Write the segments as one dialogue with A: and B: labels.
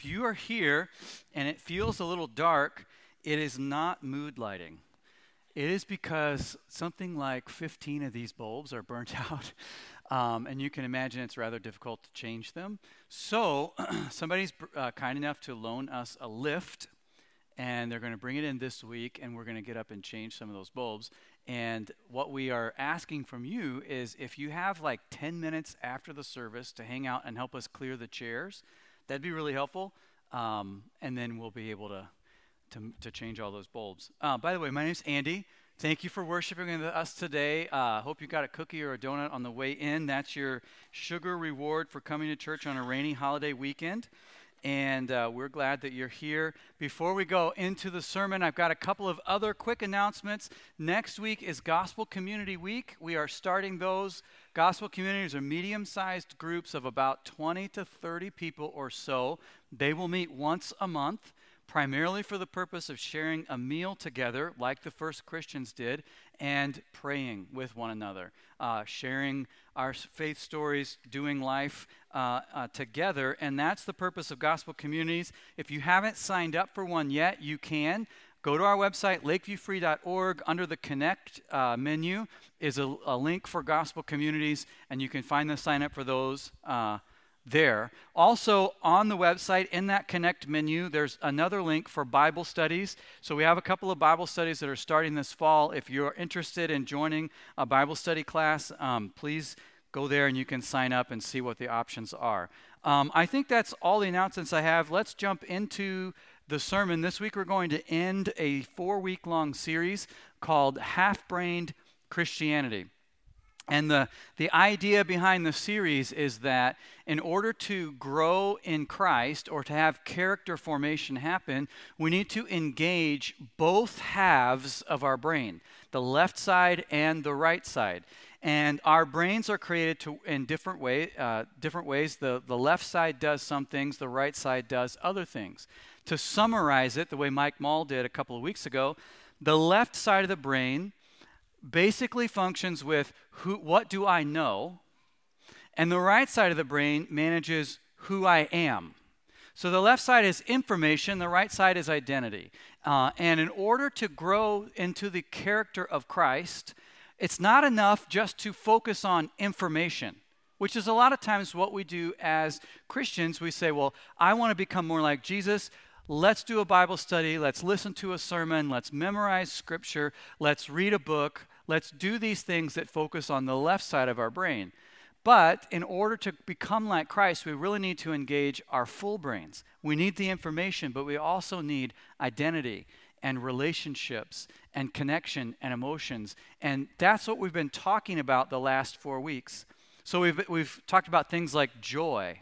A: if you are here and it feels a little dark, it is not mood lighting. It is because something like 15 of these bulbs are burnt out. Um, and you can imagine it's rather difficult to change them. So, somebody's uh, kind enough to loan us a lift, and they're going to bring it in this week, and we're going to get up and change some of those bulbs. And what we are asking from you is if you have like 10 minutes after the service to hang out and help us clear the chairs, that'd be really helpful. Um, and then we'll be able to, to, to change all those bulbs. Uh, by the way, my name's Andy. Thank you for worshiping with us today. Uh, hope you got a cookie or a donut on the way in. That's your sugar reward for coming to church on a rainy holiday weekend and uh, we're glad that you're here. Before we go into the sermon, I've got a couple of other quick announcements. Next week is Gospel Community Week. We are starting those. Gospel communities are medium sized groups of about 20 to 30 people or so. They will meet once a month primarily for the purpose of sharing a meal together, like the first Christians did, and praying with one another, uh, sharing our faith stories, doing life uh, uh, together. And that's the purpose of gospel communities. If you haven't signed up for one yet, you can. Go to our website, lakeviewfree.org. Under the Connect uh, menu is a, a, link for gospel communities, and you can find the sign up for those uh, there. Also, on the website, in that Connect menu, there's another link for Bible studies. So, we have a couple of Bible studies that are starting this fall. If you're interested in joining a Bible study class, um, please go there and you can sign up and see what the options are. Um, I think that's all the announcements I have. Let's jump into the sermon. This week, we're going to end a four week long series called Half Brained Christianity. And the, the idea behind the series is that in order to grow in Christ or to have character formation happen, we need to engage both halves of our brain, the left side and the right side. And our brains are created to, in different, way, uh, different ways. The, the left side does some things, the right side does other things. To summarize it, the way Mike Mall did a couple of weeks ago, the left side of the brain basically functions with who, what do I know, and the right side of the brain manages who I am. So the left side is information, the right side is identity. Uh, and in order to grow into the character of Christ, it's not enough just to focus on information, which is a lot of times what we do as Christians. We say, Well, I want to become more like Jesus. Let's do a Bible study. Let's listen to a sermon. Let's memorize scripture. Let's read a book. Let's do these things that focus on the left side of our brain. But in order to become like Christ, we really need to engage our full brains. We need the information, but we also need identity and relationships and connection and emotions. And that's what we've been talking about the last four weeks. So we've, we've talked about things like joy.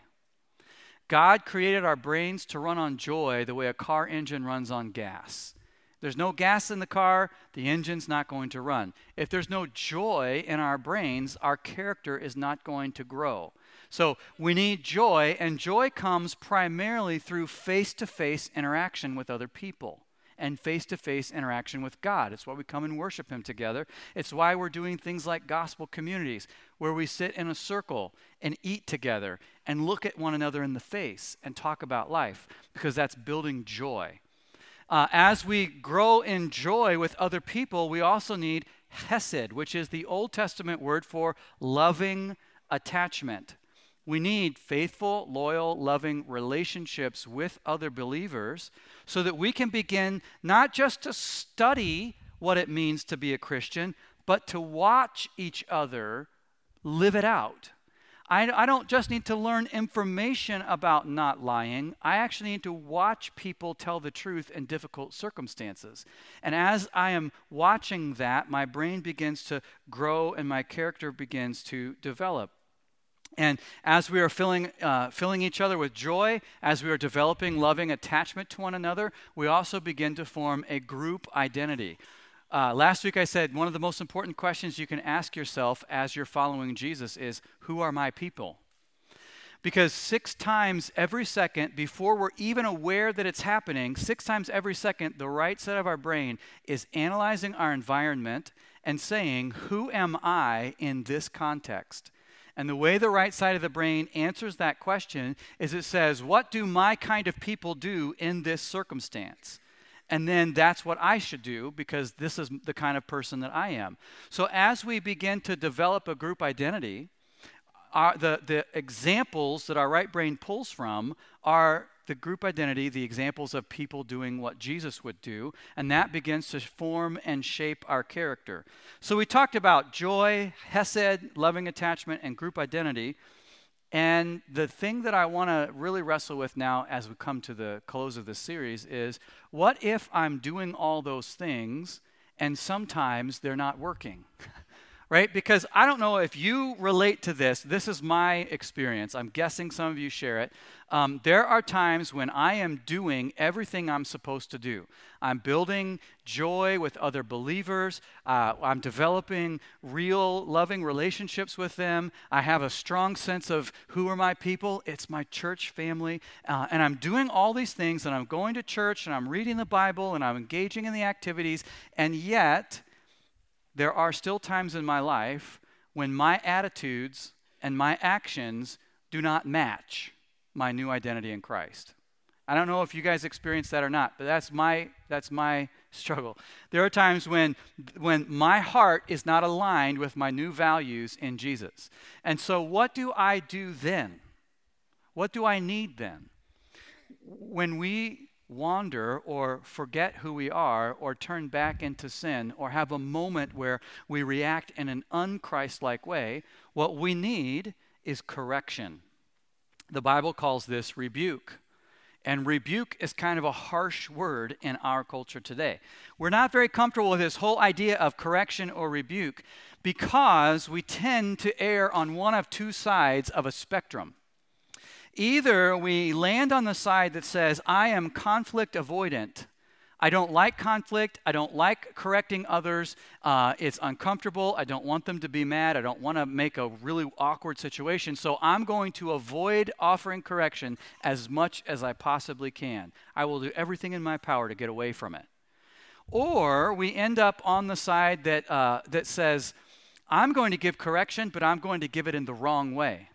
A: God created our brains to run on joy the way a car engine runs on gas there's no gas in the car, the engine's not going to run. If there's no joy in our brains, our character is not going to grow. So we need joy, and joy comes primarily through face to face interaction with other people and face to face interaction with God. It's why we come and worship Him together. It's why we're doing things like gospel communities, where we sit in a circle and eat together and look at one another in the face and talk about life, because that's building joy. Uh, as we grow in joy with other people, we also need hesed, which is the Old Testament word for loving attachment. We need faithful, loyal, loving relationships with other believers so that we can begin not just to study what it means to be a Christian, but to watch each other live it out. I, I don't just need to learn information about not lying. I actually need to watch people tell the truth in difficult circumstances. And as I am watching that, my brain begins to grow and my character begins to develop. And as we are filling, uh, filling each other with joy, as we are developing loving attachment to one another, we also begin to form a group identity. Uh, last week I said one of the most important questions you can ask yourself as you're following Jesus is Who are my people? Because six times every second, before we're even aware that it's happening, six times every second, the right side of our brain is analyzing our environment and saying, Who am I in this context? And the way the right side of the brain answers that question is it says, What do my kind of people do in this circumstance? And then that's what I should do because this is the kind of person that I am. So as we begin to develop a group identity, our, the, the examples that our right brain pulls from are the group identity, the examples of people doing what Jesus would do, and that begins to form and shape our character. So we talked about joy, hesed, loving attachment, and group identity. And the thing that I want to really wrestle with now as we come to the close of this series is what if I'm doing all those things and sometimes they're not working? right? Because I don't know if you relate to this. This is my experience. I'm guessing some of you share it. Um, there are times when I am doing everything I'm supposed to do. I'm building joy with other believers. Uh, I'm developing real, loving relationships with them. I have a strong sense of who are my people. It's my church family. Uh, and I'm doing all these things, and I'm going to church, and I'm reading the Bible, and I'm engaging in the activities. And yet, there are still times in my life when my attitudes and my actions do not match my new identity in Christ. I don't know if you guys experience that or not, but that's my that's my struggle. There are times when when my heart is not aligned with my new values in Jesus. And so what do I do then? What do I need then? When we wander or forget who we are or turn back into sin or have a moment where we react in an unchrist-like way, what we need is correction. The Bible calls this rebuke. And rebuke is kind of a harsh word in our culture today. We're not very comfortable with this whole idea of correction or rebuke because we tend to err on one of two sides of a spectrum. Either we land on the side that says, I am conflict avoidant. I don't like conflict. I don't like correcting others. Uh, it's uncomfortable. I don't want them to be mad. I don't want to make a really awkward situation. So I'm going to avoid offering correction as much as I possibly can. I will do everything in my power to get away from it. Or we end up on the side that, uh, that says, I'm going to give correction, but I'm going to give it in the wrong way.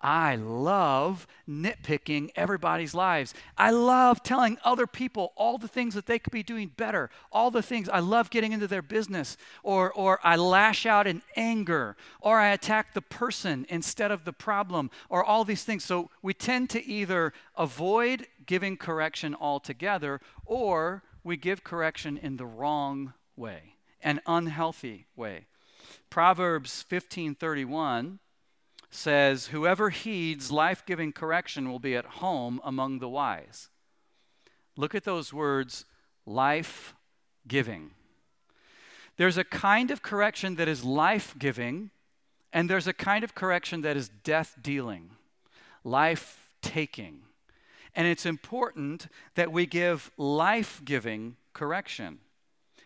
A: I love nitpicking everybody's lives. I love telling other people all the things that they could be doing better, all the things. I love getting into their business, or, or I lash out in anger, or I attack the person instead of the problem, or all these things. So we tend to either avoid giving correction altogether, or we give correction in the wrong way, an unhealthy way. Proverbs 1531 says, Whoever heeds life giving correction will be at home among the wise. Look at those words, life giving. There's a kind of correction that is life giving, and there's a kind of correction that is death dealing, life taking. And it's important that we give life giving correction.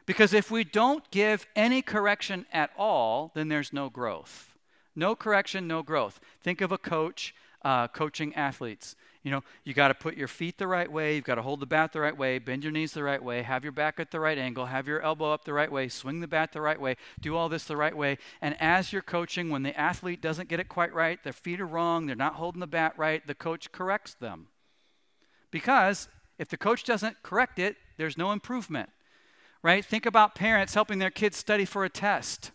A: Because if we don't give any correction at all, then there's no growth. No correction, no growth. Think of a coach uh, coaching athletes. You know, you got to put your feet the right way, you've got to hold the bat the right way, bend your knees the right way, have your back at the right angle, have your elbow up the right way, swing the bat the right way, do all this the right way. And as you're coaching, when the athlete doesn't get it quite right, their feet are wrong, they're not holding the bat right, the coach corrects them. Because if the coach doesn't correct it, there's no improvement. Right? Think about parents helping their kids study for a test.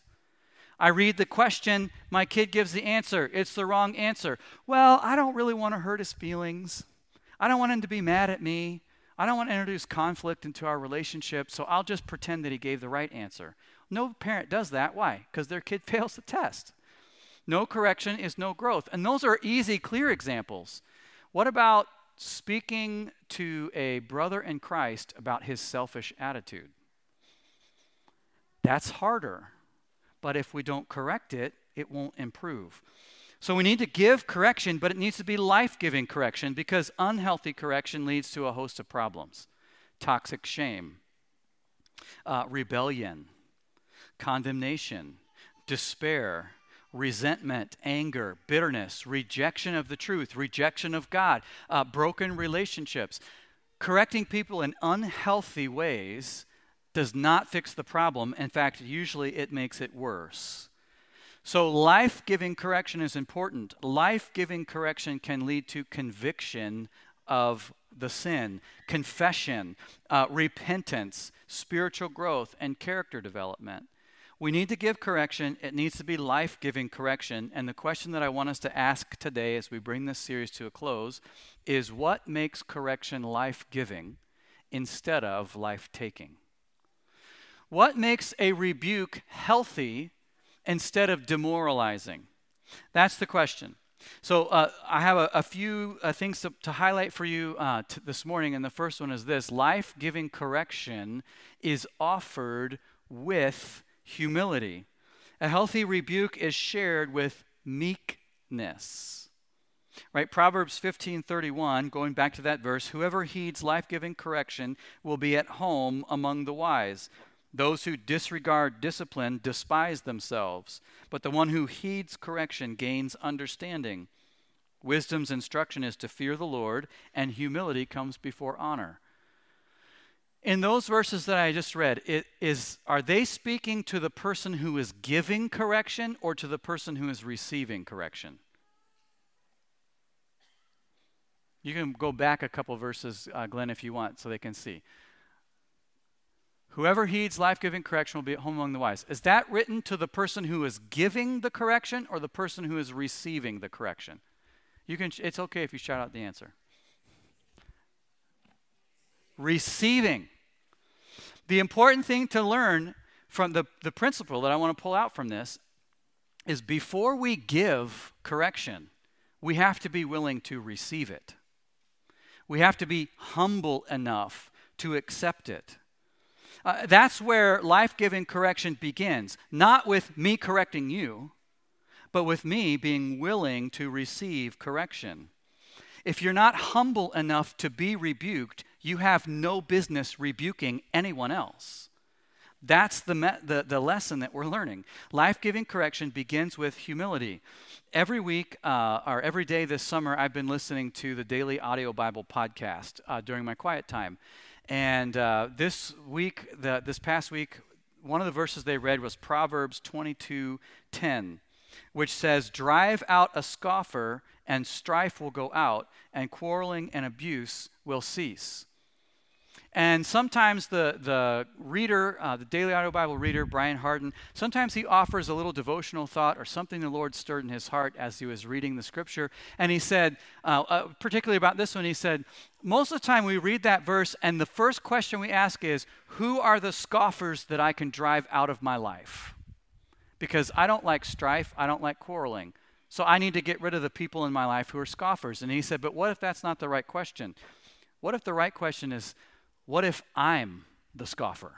A: I read the question, my kid gives the answer. It's the wrong answer. Well, I don't really want to hurt his feelings. I don't want him to be mad at me. I don't want to introduce conflict into our relationship, so I'll just pretend that he gave the right answer. No parent does that. Why? Because their kid fails the test. No correction is no growth. And those are easy, clear examples. What about speaking to a brother in Christ about his selfish attitude? That's harder but if we don't correct it, it won't improve. So we need to give correction, but it needs to be life giving correction because unhealthy correction leads to a host of problems toxic shame, uh, rebellion, condemnation, despair, resentment, anger, bitterness, rejection of the truth, rejection of God, uh, broken relationships. Correcting people in unhealthy ways does not fix the problem. In fact, usually it makes it worse. So, life giving correction is important. Life giving correction can lead to conviction of the sin, confession, uh, repentance, spiritual growth, and character development. We need to give correction. It needs to be life giving correction. And the question that I want us to ask today as we bring this series to a close is what makes correction life giving instead of life taking? What makes a rebuke healthy instead of demoralizing? That's the question. So uh, I have a, a few uh, things to, to, highlight for you uh, t- this morning, and the first one is this: life-giving correction is offered with humility. A healthy rebuke is shared with meekness. Right? Proverbs 15:31, going back to that verse, whoever heeds life-giving correction will be at home among the wise. Those who disregard discipline despise themselves, but the one who heeds correction gains understanding. Wisdom's instruction is to fear the Lord, and humility comes before honor in those verses that I just read, it is, are they speaking to the person who is giving correction or to the person who is receiving correction? You can go back a couple verses, uh, Glenn, if you want, so they can see. Whoever heeds life giving correction will be at home among the wise. Is that written to the person who is giving the correction or the person who is receiving the correction? You can, it's okay if you shout out the answer. Receiving. The important thing to learn from the, the principle that I want to pull out from this is before we give correction, we have to be willing to receive it. We have to be humble enough to accept it. Uh, that's where life giving correction begins, not with me correcting you, but with me being willing to receive correction. If you're not humble enough to be rebuked, you have no business rebuking anyone else. That's the, me- the, the lesson that we're learning. Life giving correction begins with humility. Every week uh, or every day this summer, I've been listening to the Daily Audio Bible podcast uh, during my quiet time. And uh, this week, the, this past week, one of the verses they read was Proverbs 22 10, which says, Drive out a scoffer, and strife will go out, and quarreling and abuse will cease. And sometimes the, the reader, uh, the Daily Audio Bible reader, Brian Hardin, sometimes he offers a little devotional thought or something the Lord stirred in his heart as he was reading the scripture. And he said, uh, uh, particularly about this one, he said, most of the time we read that verse, and the first question we ask is, Who are the scoffers that I can drive out of my life? Because I don't like strife, I don't like quarreling. So I need to get rid of the people in my life who are scoffers. And he said, But what if that's not the right question? What if the right question is, what if I'm the scoffer?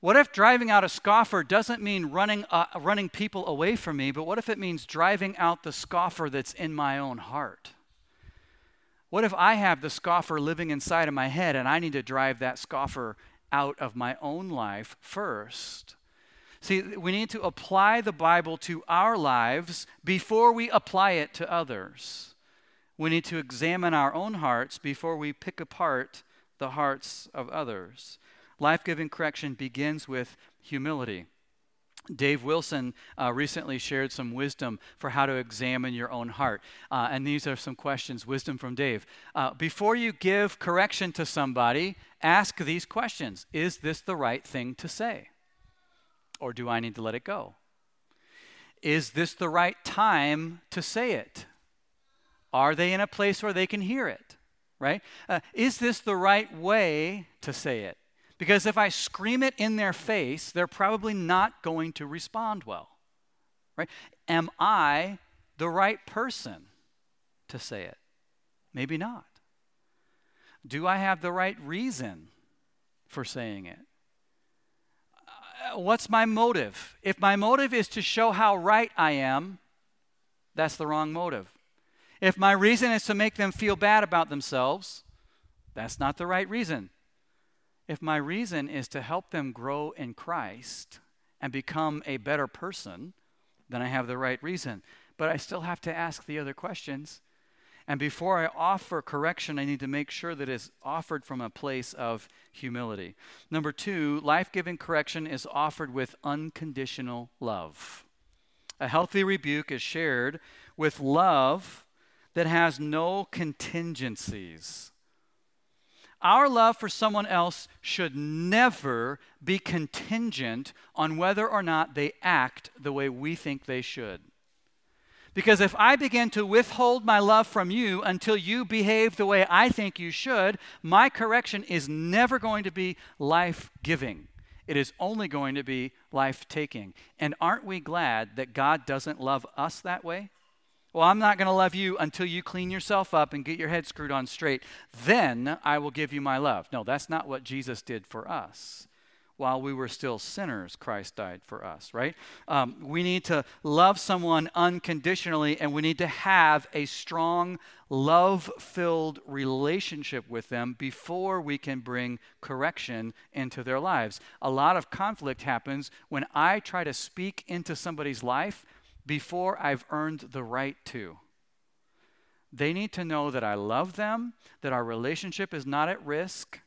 A: What if driving out a scoffer doesn't mean running, uh, running people away from me, but what if it means driving out the scoffer that's in my own heart? What if I have the scoffer living inside of my head and I need to drive that scoffer out of my own life first? See, we need to apply the Bible to our lives before we apply it to others. We need to examine our own hearts before we pick apart the hearts of others. Life giving correction begins with humility. Dave Wilson uh, recently shared some wisdom for how to examine your own heart. Uh, and these are some questions, wisdom from Dave. Uh, before you give correction to somebody, ask these questions Is this the right thing to say? Or do I need to let it go? Is this the right time to say it? Are they in a place where they can hear it? Right? Uh, is this the right way to say it? Because if I scream it in their face, they're probably not going to respond well. Right? Am I the right person to say it? Maybe not. Do I have the right reason for saying it? Uh, what's my motive? If my motive is to show how right I am, that's the wrong motive. If my reason is to make them feel bad about themselves, that's not the right reason. If my reason is to help them grow in Christ and become a better person, then I have the right reason. But I still have to ask the other questions. And before I offer correction, I need to make sure that it's offered from a place of humility. Number two, life giving correction is offered with unconditional love. A healthy rebuke is shared with love that has no contingencies. Our love for someone else should never be contingent on whether or not they act the way we think they should. Because if I begin to withhold my love from you until you behave the way I think you should, my correction is never going to be life giving. It is only going to be life taking. And aren't we glad that God doesn't love us that way? Well, I'm not going to love you until you clean yourself up and get your head screwed on straight. Then I will give you my love. No, that's not what Jesus did for us while we were still sinners, Christ died for us, right? Um, we need to love someone unconditionally, and we need to have a strong, love filled relationship with them before we can bring correction into their lives. A lot of conflict happens when I try to speak into somebody's life before I've earned the right to. They need to know that I love them, that our relationship is not at risk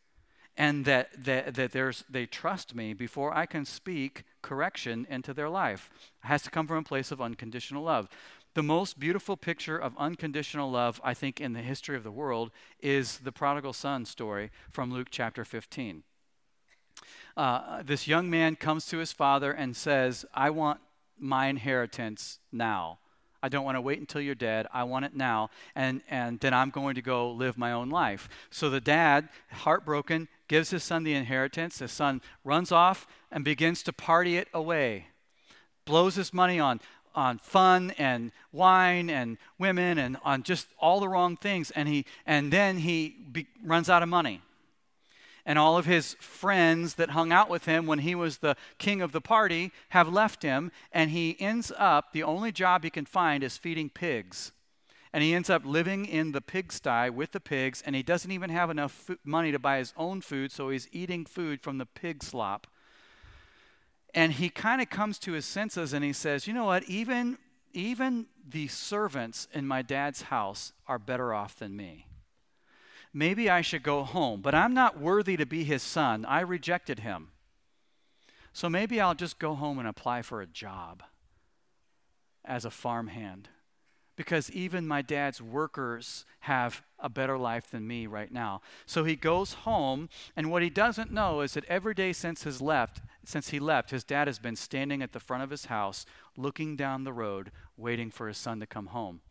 A: and that, that, that there's, they trust me before I can speak correction into their life. It has to come from a place of unconditional love. The most beautiful picture of unconditional love, I think, in the history of the world is the prodigal son story from Luke chapter 15. Uh, this young man comes to his father and says, I want my inheritance now. I don't want to wait until you're dead. I want it now. And, and then I'm going to go live my own life. So the dad, heartbroken, gives his son the inheritance. His son runs off and begins to party it away, blows his money on, on fun and wine and women and on just all the wrong things. And, he, and then he be, runs out of money and all of his friends that hung out with him when he was the king of the party have left him, and he ends up, the only job he can find is feeding pigs. And he ends up living in the pigsty with the pigs, and he doesn't even have enough money to buy his own food, so he's eating food from the pig slop. And he kind of comes to his senses and he says, You know what? Even, even the servants in my dad's house are better off than me maybe I should go home, but I'm not worthy to be his son. I rejected him. So maybe I'll just go home and apply for a job as a farmhand. Because even my dad's workers have a better life than me right now. So he goes home, and what he doesn't know is that every day since his left, since he left, his dad has been standing at the front of his house, looking down the road, waiting for his son to come home.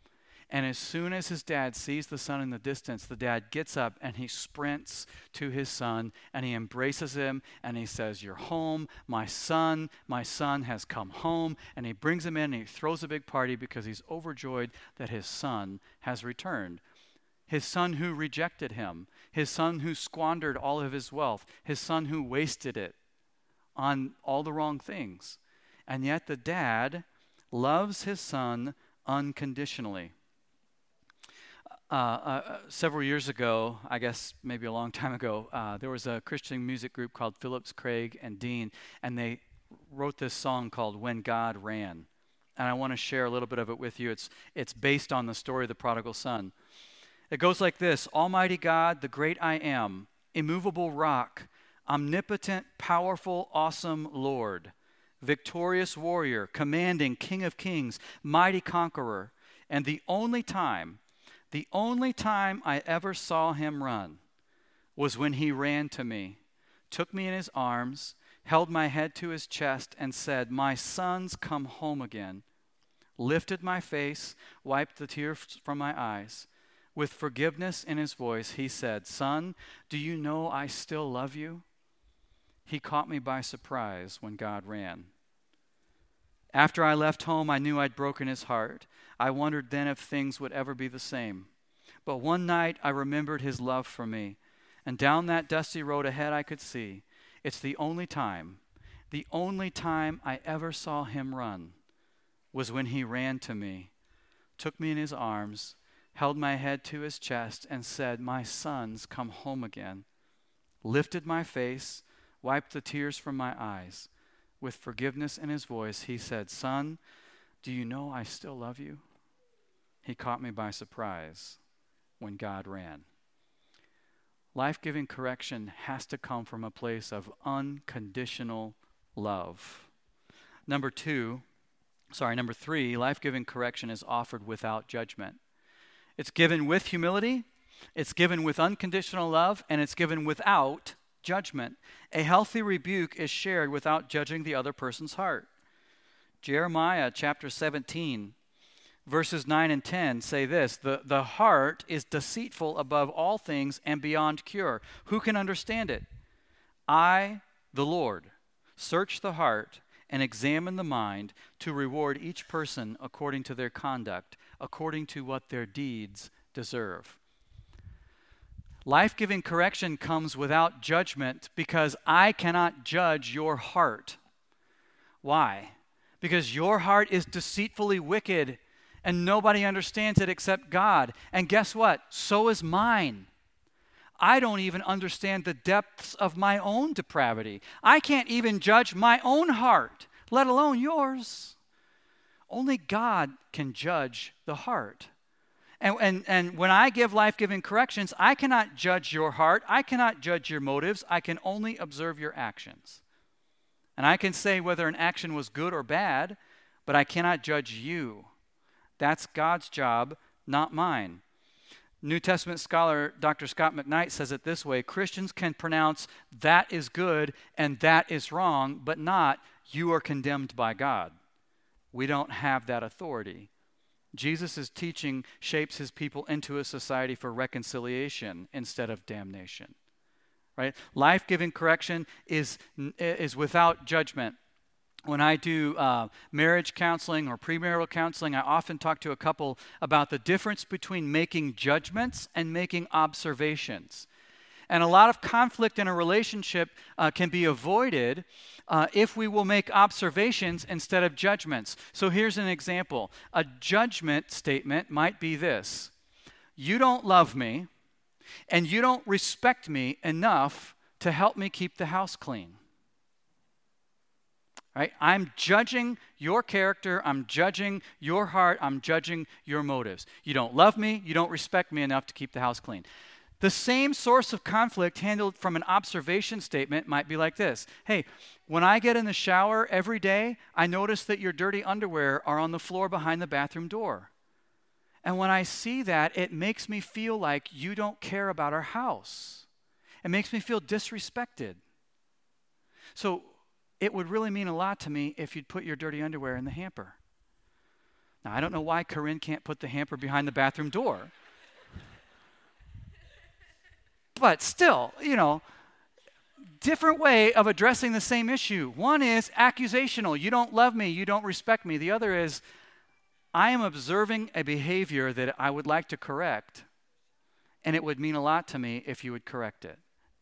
A: And as soon as his dad sees the son in the distance, the dad gets up and he sprints to his son and he embraces him and he says, You're home. My son, my son has come home. And he brings him in and he throws a big party because he's overjoyed that his son has returned. His son who rejected him, his son who squandered all of his wealth, his son who wasted it on all the wrong things. And yet the dad loves his son unconditionally. Uh, uh, several years ago, I guess maybe a long time ago, uh, there was a Christian music group called Phillips, Craig, and Dean, and they wrote this song called When God Ran. And I want to share a little bit of it with you. It's, it's based on the story of the prodigal son. It goes like this Almighty God, the great I am, immovable rock, omnipotent, powerful, awesome Lord, victorious warrior, commanding, King of kings, mighty conqueror, and the only time the only time I ever saw him run was when he ran to me, took me in his arms, held my head to his chest, and said, My son's come home again. Lifted my face, wiped the tears from my eyes. With forgiveness in his voice, he said, Son, do you know I still love you? He caught me by surprise when God ran. After I left home, I knew I'd broken his heart. I wondered then if things would ever be the same. But one night I remembered his love for me, and down that dusty road ahead I could see. It's the only time, the only time I ever saw him run was when he ran to me, took me in his arms, held my head to his chest, and said, My son's come home again. Lifted my face, wiped the tears from my eyes. With forgiveness in his voice, he said, Son, do you know I still love you? He caught me by surprise when God ran. Life giving correction has to come from a place of unconditional love. Number two, sorry, number three, life giving correction is offered without judgment. It's given with humility, it's given with unconditional love, and it's given without judgment. A healthy rebuke is shared without judging the other person's heart. Jeremiah chapter 17, verses 9 and 10 say this the, the heart is deceitful above all things and beyond cure. Who can understand it? I, the Lord, search the heart and examine the mind to reward each person according to their conduct, according to what their deeds deserve. Life giving correction comes without judgment because I cannot judge your heart. Why? Because your heart is deceitfully wicked and nobody understands it except God. And guess what? So is mine. I don't even understand the depths of my own depravity. I can't even judge my own heart, let alone yours. Only God can judge the heart. And, and, and when I give life giving corrections, I cannot judge your heart. I cannot judge your motives. I can only observe your actions. And I can say whether an action was good or bad, but I cannot judge you. That's God's job, not mine. New Testament scholar Dr. Scot McKnight says it this way Christians can pronounce that is good and that is wrong, but not you are condemned by God. We don't have that authority. Jesus' teaching shapes his people into a society for reconciliation instead of damnation. Right? Life giving correction is, is without judgment when I do uh, marriage counseling or premarital counseling, I often talk to a couple about the difference between making judgments and making observations. And a lot of conflict in a relationship uh, can be avoided uh, if we will make observations instead of judgments. So here's an example a judgment statement might be this You don't love me, and you don't respect me enough to help me keep the house clean. Right? I'm judging your character, I'm judging your heart, I'm judging your motives. You don't love me, you don't respect me enough to keep the house clean. The same source of conflict handled from an observation statement might be like this Hey, when I get in the shower every day, I notice that your dirty underwear are on the floor behind the bathroom door. And when I see that, it makes me feel like you don't care about our house. It makes me feel disrespected. So, it would really mean a lot to me if you'd put your dirty underwear in the hamper. Now, I don't know why Corinne can't put the hamper behind the bathroom door. but still, you know, different way of addressing the same issue. One is accusational. You don't love me, you don't respect me. The other is I am observing a behavior that I would like to correct, and it would mean a lot to me if you would correct it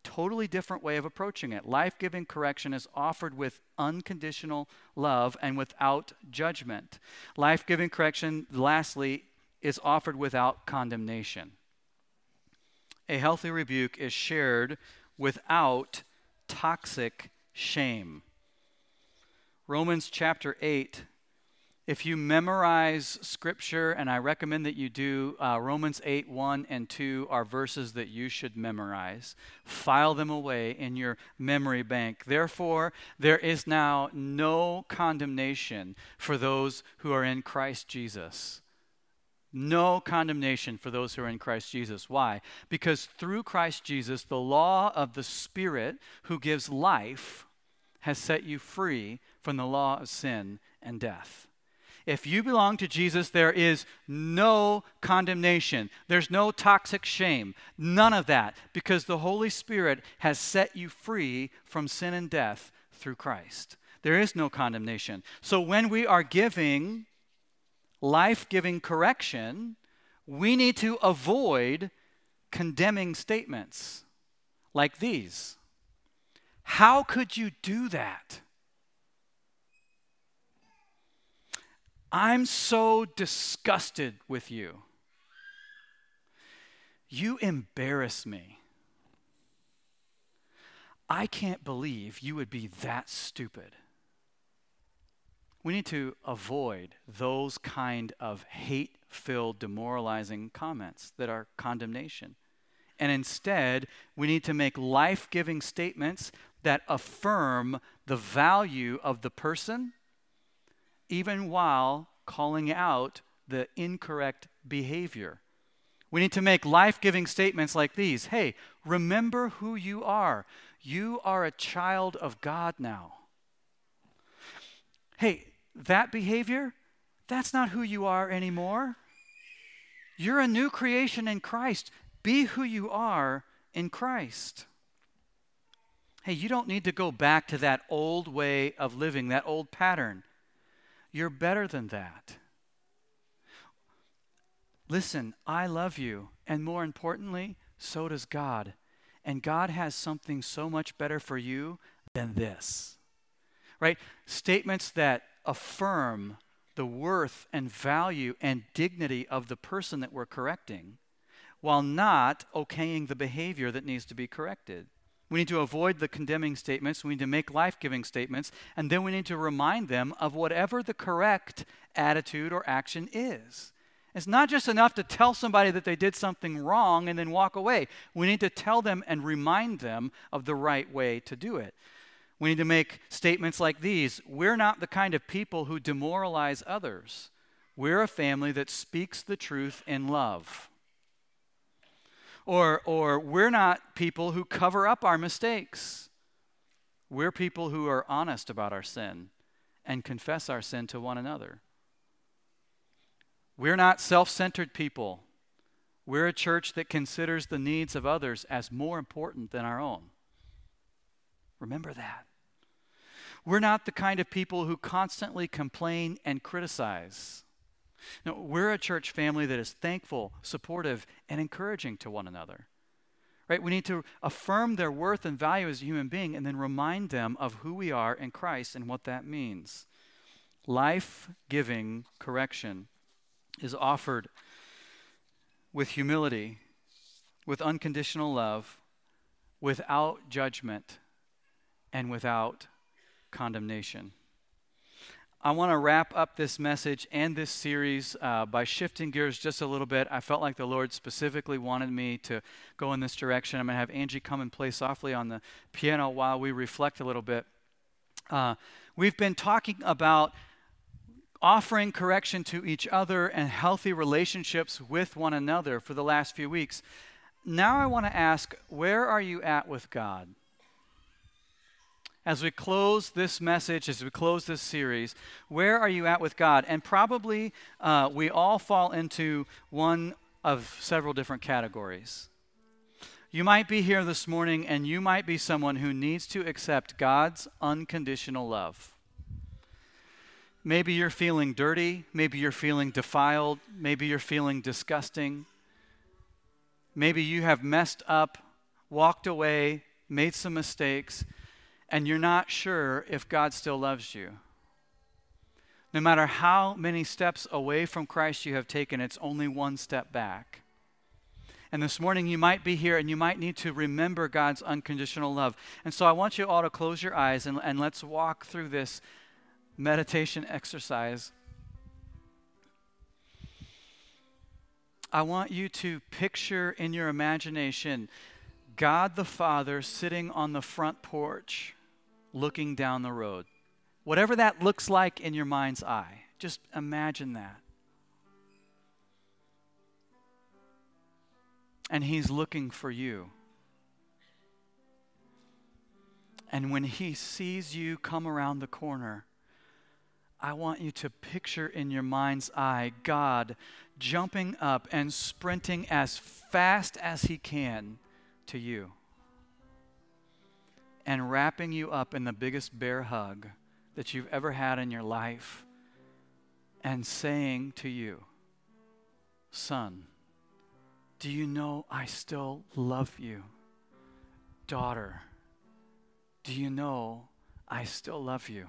A: totally different way of approaching it. Life giving correction is offered with unconditional love and without judgment. Life giving correction, lastly, is offered without condemnation. A healthy rebuke is shared without toxic shame. Romans chapter 8 if you memorize scripture, and I recommend that you do, uh, Romans 8 1 and 2 are verses that you should memorize. File them away in your memory bank. Therefore, there is now no condemnation for those who are in Christ Jesus. No condemnation for those who are in Christ Jesus. Why? Because through Christ Jesus, the law of the Spirit who gives life has set you free from the law of sin and death. If you belong to Jesus, there is no condemnation. There's no toxic shame. None of that, because the Holy Spirit has set you free from sin and death through Christ. There is no condemnation. So when we are giving life giving correction, we need to avoid condemning statements like these. How could you do that? I'm so disgusted with you. You embarrass me. I can't believe you would be that stupid. We need to avoid those kind of hate filled, demoralizing comments that are condemnation. And instead, we need to make life giving statements that affirm the value of the person, even while calling out the incorrect behavior. We need to make life giving statements like these Hey, remember who you are. You are a child of God now. Hey, that behavior, that's not who you are anymore. You're a new creation in Christ. Be who you are in Christ. Hey, you don't need to go back to that old way of living, that old pattern. You're better than that. Listen, I love you. And more importantly, so does God. And God has something so much better for you than this. Right? Statements that affirm the worth and value and dignity of the person that we're correcting while not okaying the behavior that needs to be corrected. We need to avoid the condemning statements. We need to make life giving statements. And then we need to remind them of whatever the correct attitude or action is. It's not just enough to tell somebody that they did something wrong and then walk away. We need to tell them and remind them of the right way to do it. We need to make statements like these We're not the kind of people who demoralize others. We're a family that speaks the truth in love. Or, or we're not people who cover up our mistakes. We're people who are honest about our sin and confess our sin to one another. We're not self centered people. We're a church that considers the needs of others as more important than our own. Remember that. We're not the kind of people who constantly complain and criticize. No, we're a church family that is thankful, supportive, and encouraging to one another. Right? We need to affirm their worth and value as a human being and then remind them of who we are in Christ and what that means. Life giving correction is offered with humility, with unconditional love, without judgment, and without condemnation. I want to wrap up this message and this series uh, by shifting gears just a little bit. I felt like the Lord specifically wanted me to go in this direction. I'm going to have Angie come and play softly on the piano while we reflect a little bit. Uh, we've been talking about offering correction to each other and healthy relationships with one another for the last few weeks. Now I want to ask, where are you at with God? As we close this message, as we close this series, where are you at with God? And probably uh, we all fall into one of several different categories. You might be here this morning and you might be someone who needs to accept God's unconditional love. Maybe you're feeling dirty. Maybe you're feeling defiled. Maybe you're feeling disgusting. Maybe you have messed up, walked away, made some mistakes, and you're not sure if God still loves you. No matter how many steps away from Christ you have taken, it's only one step back. And this morning you might be here and you might need to remember God's unconditional love. And so I want you all to close your eyes and, and let's walk through this meditation exercise. I want you to picture in your imagination God the Father sitting on the front porch looking down the road. Whatever that looks like in your mind's eye, just imagine that. And He's looking for you. And when He sees you come around the corner, I want you to picture in your mind's eye God jumping up and sprinting as fast as he can to you and wrapping you up in the biggest bear hug that you've ever had in your life and saying to you, Son, do you know I still love you? Daughter, do you know I still love you?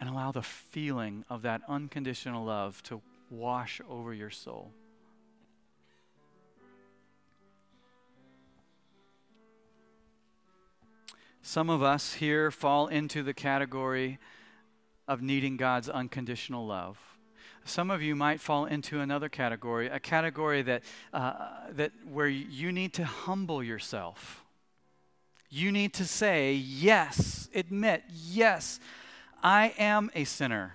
A: and allow the feeling of that unconditional love to wash over your soul. Some of us here fall into the category of needing God's unconditional love. Some of you might fall into another category, a category that, uh, that where you need to humble yourself. You need to say, yes, admit, yes, I am a sinner.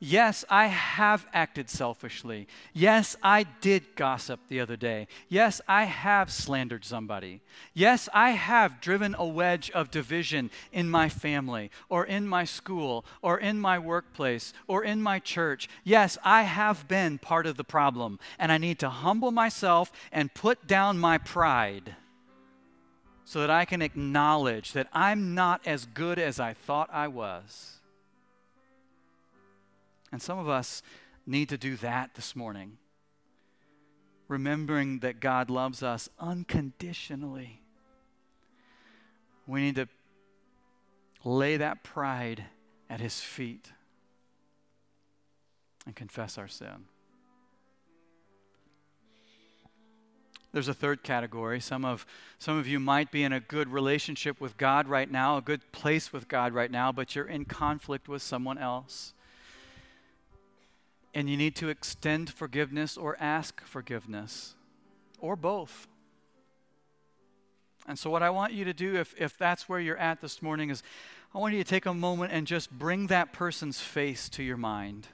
A: Yes, I have acted selfishly. Yes, I did gossip the other day. Yes, I have slandered somebody. Yes, I have driven a wedge of division in my family, or in my school, or in my workplace, or in my church. Yes, I have been part of the problem, and I need to humble myself and put down my pride so that I can acknowledge that I'm not as good as I thought I was. And some of us need to do that this morning. Remembering that God loves us unconditionally. We need to lay that pride at His feet and confess our sin. There's a third category. Some of, some of you might be in a good relationship with God right now, a good place with God right now, but you're in conflict with someone else and you need to extend forgiveness or ask forgiveness, or both. And so, what I want you to do, if, if that's where you're at this morning, is I want you to take a moment and just bring that person's face to your mind.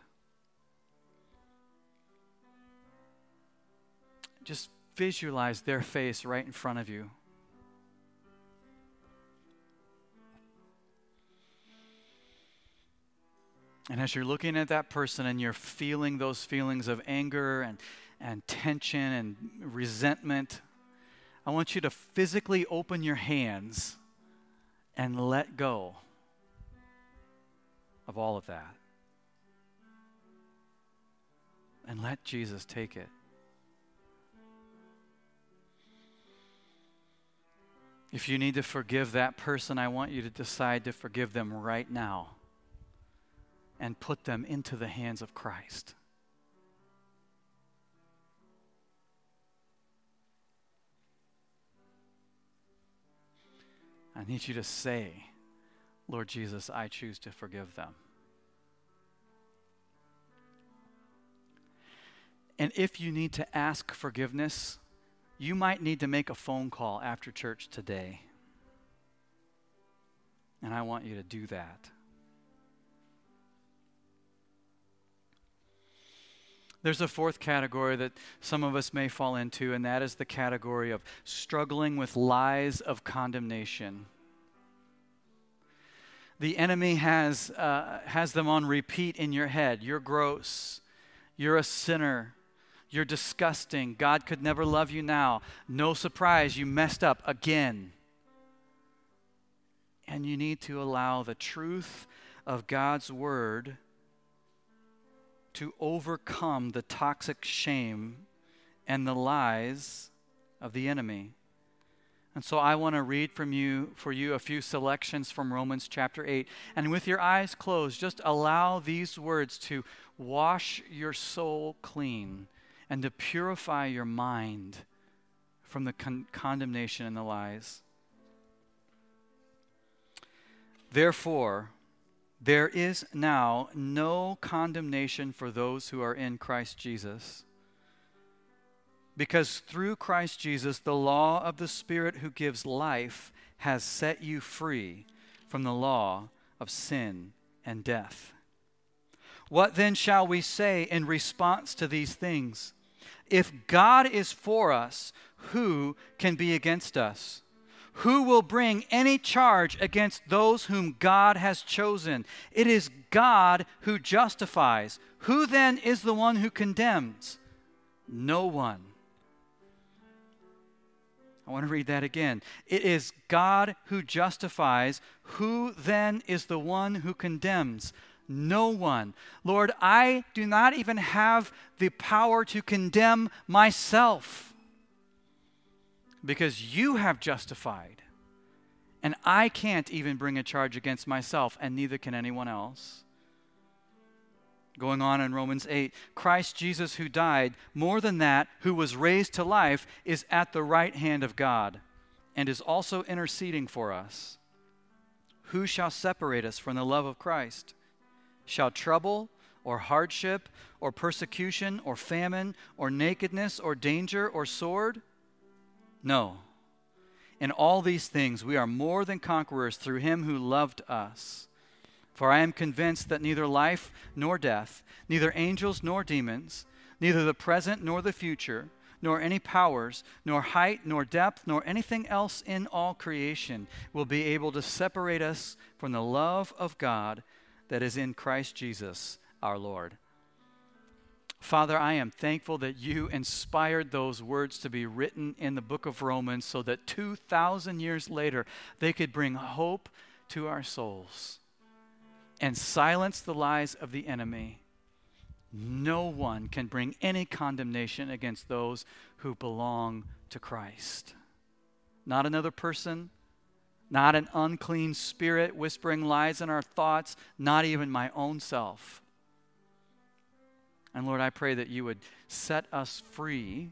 A: Just visualize their face right in front of you. And as you're looking at that person and you're feeling those feelings of anger and, and tension and resentment, I want you to physically open your hands and let go of all of that. And let Jesus take it. If you need to forgive that person, I want you to decide to forgive them right now and put them into the hands of Christ. I need you to say, Lord Jesus, I choose to forgive them. And if you need to ask forgiveness, you might need to make a phone call after church today. And I want you to do that. There's a fourth category that some of us may fall into, and that is the category of struggling with lies of condemnation. The enemy has, uh, has them on repeat in your head. You're gross. You're a sinner. You're disgusting. God could never love you now. No surprise, you messed up again. And you need to allow the truth of God's word to overcome the toxic shame and the lies of the enemy. And so I want to read from you for you a few selections from Romans chapter 8. And with your eyes closed, just allow these words to wash your soul clean and to purify your mind from the con- condemnation and the lies. Therefore, there is now no condemnation for those who are in Christ Jesus. Because through Christ Jesus, the law of the Spirit who gives life has set you free from the law of sin and death. What then shall we say in response to these things? If God is for us, who can be against us? Who will bring any charge against those whom God has chosen? It is God who justifies. Who then is the one who condemns? No one. I want to read that again. It is God who justifies. Who then is the one who condemns? No one. Lord, I do not even have the power to condemn myself because you have justified. And I can't even bring a charge against myself, and neither can anyone else. Going on in Romans 8, Christ Jesus, who died, more than that, who was raised to life, is at the right hand of God and is also interceding for us. Who shall separate us from the love of Christ? Shall trouble or hardship or persecution or famine or nakedness or danger or sword? No. In all these things we are more than conquerors through him who loved us. For I am convinced that neither life nor death, neither angels nor demons, neither the present nor the future, nor any powers, nor height, nor depth, nor anything else in all creation will be able to separate us from the love of God that is in Christ Jesus our Lord. Father, I am thankful that you inspired those words to be written in the book of Romans so that 2,000 years later they could bring hope to our souls and silence the lies of the enemy. No one can bring any condemnation against those who belong to Christ. Not another person, not an unclean spirit whispering lies in our thoughts, not even my own self. And Lord, I pray that you would set us free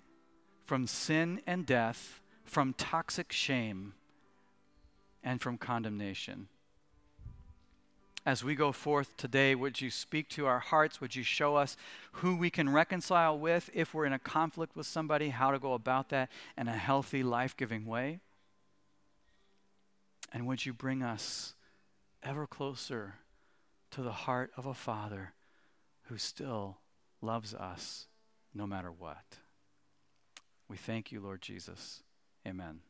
A: from sin and death, from toxic shame, and from condemnation. As we go forth today, would you speak to our hearts? Would you show us who we can reconcile with if we're in a conflict with somebody, how to go about that in a healthy, life giving way? And would you bring us ever closer to the heart of a Father who still loves us no matter what. We thank you, Lord Jesus. Amen.